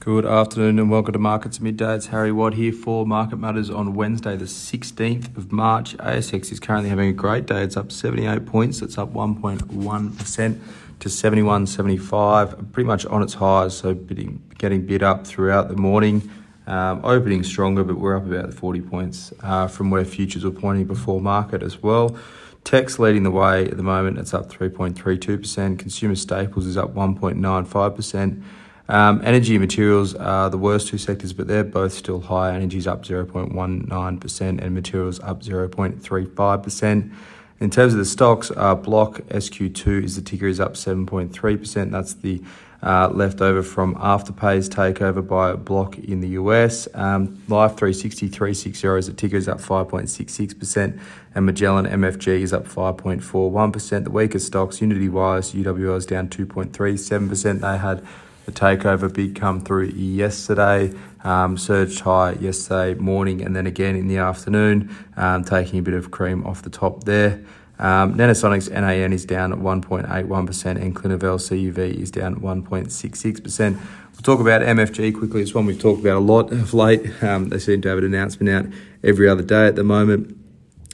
Good afternoon and welcome to Markets Midday. It's Harry Watt here for Market Matters on Wednesday, the 16th of March. ASX is currently having a great day. It's up 78 points. It's up 1.1% to 71.75, pretty much on its highs, so bidding, getting bid up throughout the morning. Um, opening stronger, but we're up about 40 points uh, from where futures were pointing before market as well. Tech's leading the way at the moment. It's up 3.32%. Consumer staples is up 1.95%. Um, energy and materials are the worst two sectors, but they're both still high. Energy's up 0.19% and materials up 0.35%. In terms of the stocks, uh, Block SQ2 is the ticker is up 7.3%. That's the uh, leftover from Afterpay's takeover by Block in the US. Um, Life 360 360 is the ticker is up 5.66%, and Magellan MFG is up 5.41%. The weakest stocks, Uniti Wireless, UWL is down 2.37%. They had the takeover bid come through yesterday, um, surged high yesterday morning and then again in the afternoon, um, taking a bit of cream off the top there. Um, Nanosonics NAN is down at 1.81% and Clinuvel CUV is down 1.66%. We'll talk about MFG quickly. It's one we've talked about a lot of late. Um, they seem to have an announcement out every other day at the moment.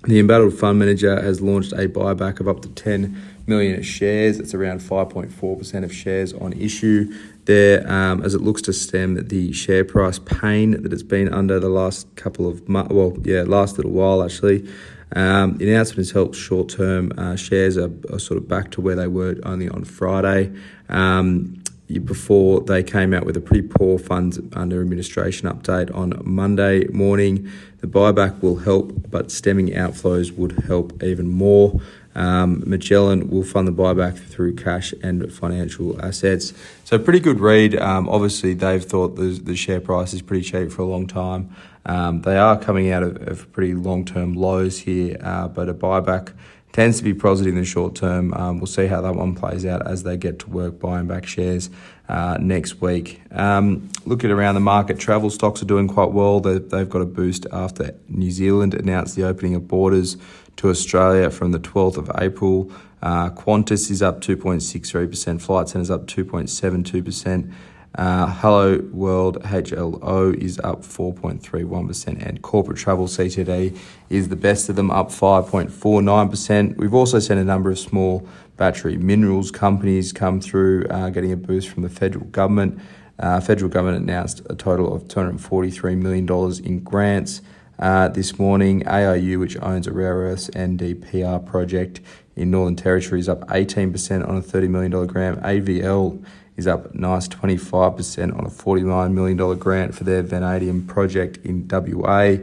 The embattled fund manager has launched a buyback of up to 10 million shares. It's around 5.4% of shares on issue there um, as it looks to stem the share price pain that it's been under the last couple of months, well, yeah, last little while actually. Um, the announcement has helped short term uh, shares are, are, sort of back to where they were only on Friday. Um, before they came out with a pretty poor funds under administration update on Monday morning. The buyback will help, but stemming outflows would help even more. Um, Magellan will fund the buyback through cash and financial assets. So, pretty good read. Um, obviously, they've thought the, the share price is pretty cheap for a long time. Um, they are coming out of, of pretty long term lows here, uh, but a buyback tends to be positive in the short term. Um, we'll see how that one plays out as they get to work buying back shares uh, next week. Um, looking around the market, travel stocks are doing quite well. They, they've got a boost after New Zealand announced the opening of borders to Australia from the 12th of April. Uh, Qantas is up 2.63%, Flight Centre is up 2.72%. Uh, Hello World HLO is up 4.31%, and corporate travel CTD is the best of them, up 5.49%. We've also seen a number of small battery minerals companies come through, uh, getting a boost from the federal government. Uh, federal government announced a total of $243 million in grants. Uh, this morning, ARU, which owns a rare earths NdPr project in Northern Territory, is up 18% on a $30 million grant. AVL is up nice 25% on a $49 million grant for their vanadium project in WA.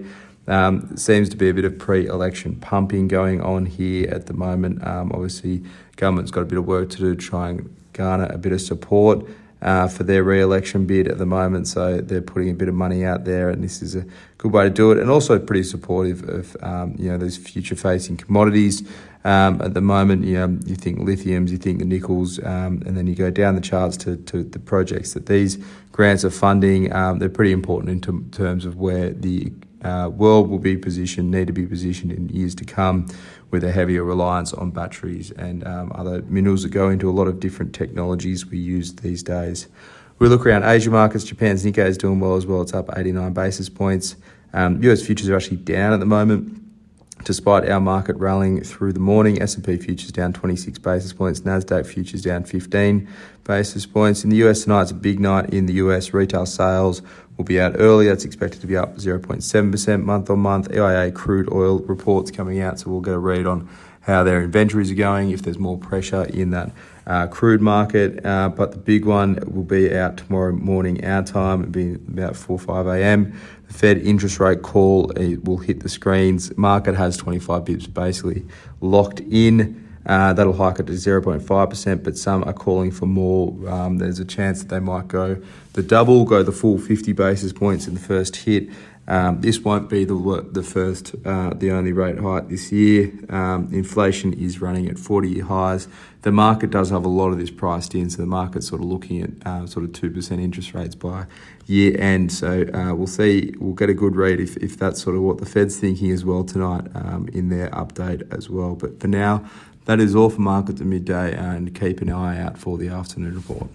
Um, seems to be a bit of pre-election pumping going on here at the moment. Um, obviously, government's got a bit of work to do to try and garner a bit of support uh, for their re-election bid at the moment. So they're putting a bit of money out there, and this is a good way to do it, and also pretty supportive of um, you know those future-facing commodities. Um, at the moment, you know, you think lithiums, you think the nickels, um, and then you go down the charts to, to the projects that these grants are funding. Um, they're pretty important in t- terms of where the uh, world will be positioned, need to be positioned in years to come with a heavier reliance on batteries and um, other minerals that go into a lot of different technologies we use these days. We look around Asia markets, Japan's Nikkei is doing well as well. It's up 89 basis points. Um, US futures are actually down at the moment. Despite our market rallying through the morning, S&P futures down 26 basis points, Nasdaq futures down 15 basis points. In the US tonight, it's a big night in the US. Retail sales will be out early. That's expected to be up 0.7% month on month. EIA crude oil reports coming out, so we'll get a read on how their inventories are going, if there's more pressure in that uh, crude market. Uh, but the big one will be out tomorrow morning, our time. It'll be about 4 5 a.m. The Fed interest rate call it will hit the screens. Market has 25 bips basically locked in. Uh, that'll hike it to 0.5%, but some are calling for more. Um, there's a chance that they might go the double, go the full 50 basis points in the first hit. Um, this won't be the the first, uh, the only rate hike this year. Um, inflation is running at 40 year highs. The market does have a lot of this priced in, so the market's sort of looking at uh, sort of 2% interest rates by year end. So uh, we'll see, we'll get a good read if, if that's sort of what the Fed's thinking as well tonight um, in their update as well. But for now, that is all for markets at midday, and keep an eye out for the afternoon report.